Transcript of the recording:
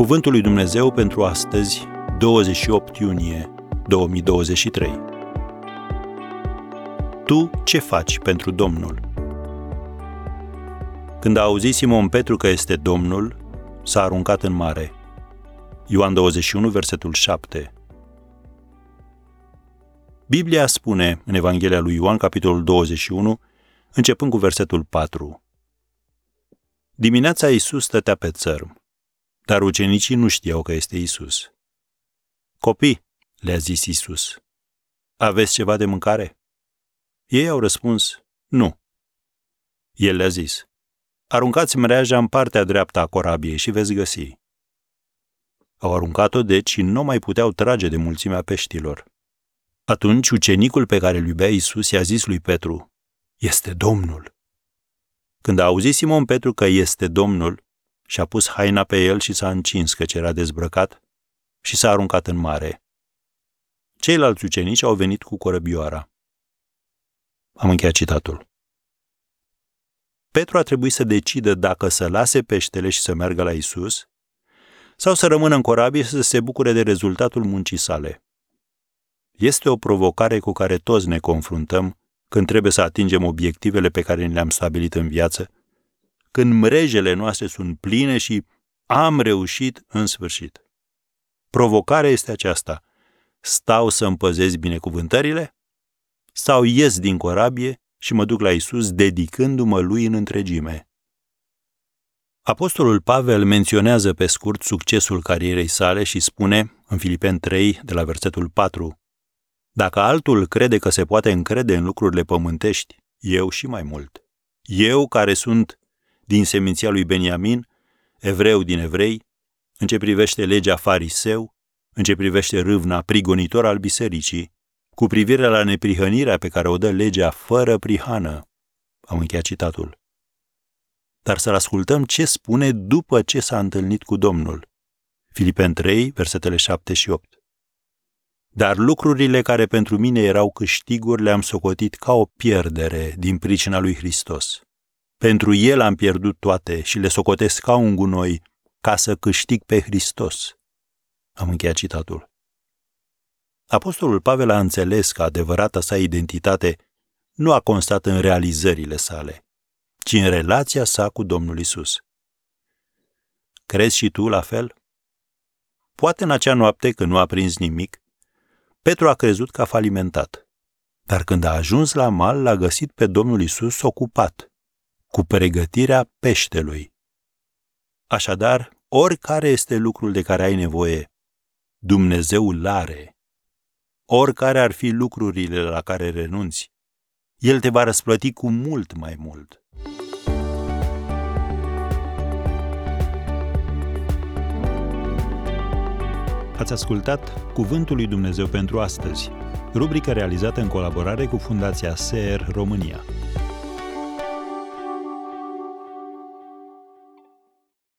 Cuvântul lui Dumnezeu pentru astăzi, 28 iunie 2023. Tu ce faci pentru Domnul? Când a auzit Simon Petru că este Domnul, s-a aruncat în mare. Ioan 21, versetul 7. Biblia spune în Evanghelia lui Ioan, capitolul 21, începând cu versetul 4. Dimineața Iisus stătea pe țărm dar ucenicii nu știau că este Isus. Copii, le-a zis Isus, aveți ceva de mâncare? Ei au răspuns, nu. El le-a zis, aruncați mreaja în partea dreaptă a corabiei și veți găsi. Au aruncat-o deci și nu mai puteau trage de mulțimea peștilor. Atunci ucenicul pe care îl iubea Isus i-a zis lui Petru, Este Domnul. Când a auzit Simon Petru că este Domnul, și-a pus haina pe el și s-a încins căci era dezbrăcat și s-a aruncat în mare. Ceilalți ucenici au venit cu corăbioara. Am încheiat citatul. Petru a trebuit să decidă dacă să lase peștele și să meargă la Isus sau să rămână în corabie și să se bucure de rezultatul muncii sale. Este o provocare cu care toți ne confruntăm când trebuie să atingem obiectivele pe care le-am stabilit în viață când mrejele noastre sunt pline și am reușit în sfârșit. Provocarea este aceasta. Stau să împăzesc binecuvântările? Sau ies din corabie și mă duc la Isus dedicându-mă lui în întregime? Apostolul Pavel menționează pe scurt succesul carierei sale și spune, în Filipen 3, de la versetul 4, Dacă altul crede că se poate încrede în lucrurile pământești, eu și mai mult. Eu care sunt din seminția lui Beniamin, evreu din evrei, în ce privește legea fariseu, în ce privește râvna prigonitor al bisericii, cu privire la neprihănirea pe care o dă legea fără prihană. Am încheiat citatul. Dar să-l ascultăm ce spune după ce s-a întâlnit cu Domnul. Filipen 3, versetele 7 și 8. Dar lucrurile care pentru mine erau câștiguri le-am socotit ca o pierdere din pricina lui Hristos. Pentru el am pierdut toate și le socotesc ca un gunoi ca să câștig pe Hristos. Am încheiat citatul. Apostolul Pavel a înțeles că adevărata sa identitate nu a constat în realizările sale, ci în relația sa cu Domnul Isus. Crezi și tu la fel? Poate în acea noapte, când nu a prins nimic, Petru a crezut că a falimentat. Dar când a ajuns la mal, l-a găsit pe Domnul Isus ocupat, cu pregătirea peștelui. Așadar, oricare este lucrul de care ai nevoie, Dumnezeu îl are. Oricare ar fi lucrurile la care renunți, El te va răsplăti cu mult mai mult. Ați ascultat Cuvântul lui Dumnezeu pentru astăzi, rubrica realizată în colaborare cu Fundația SER România.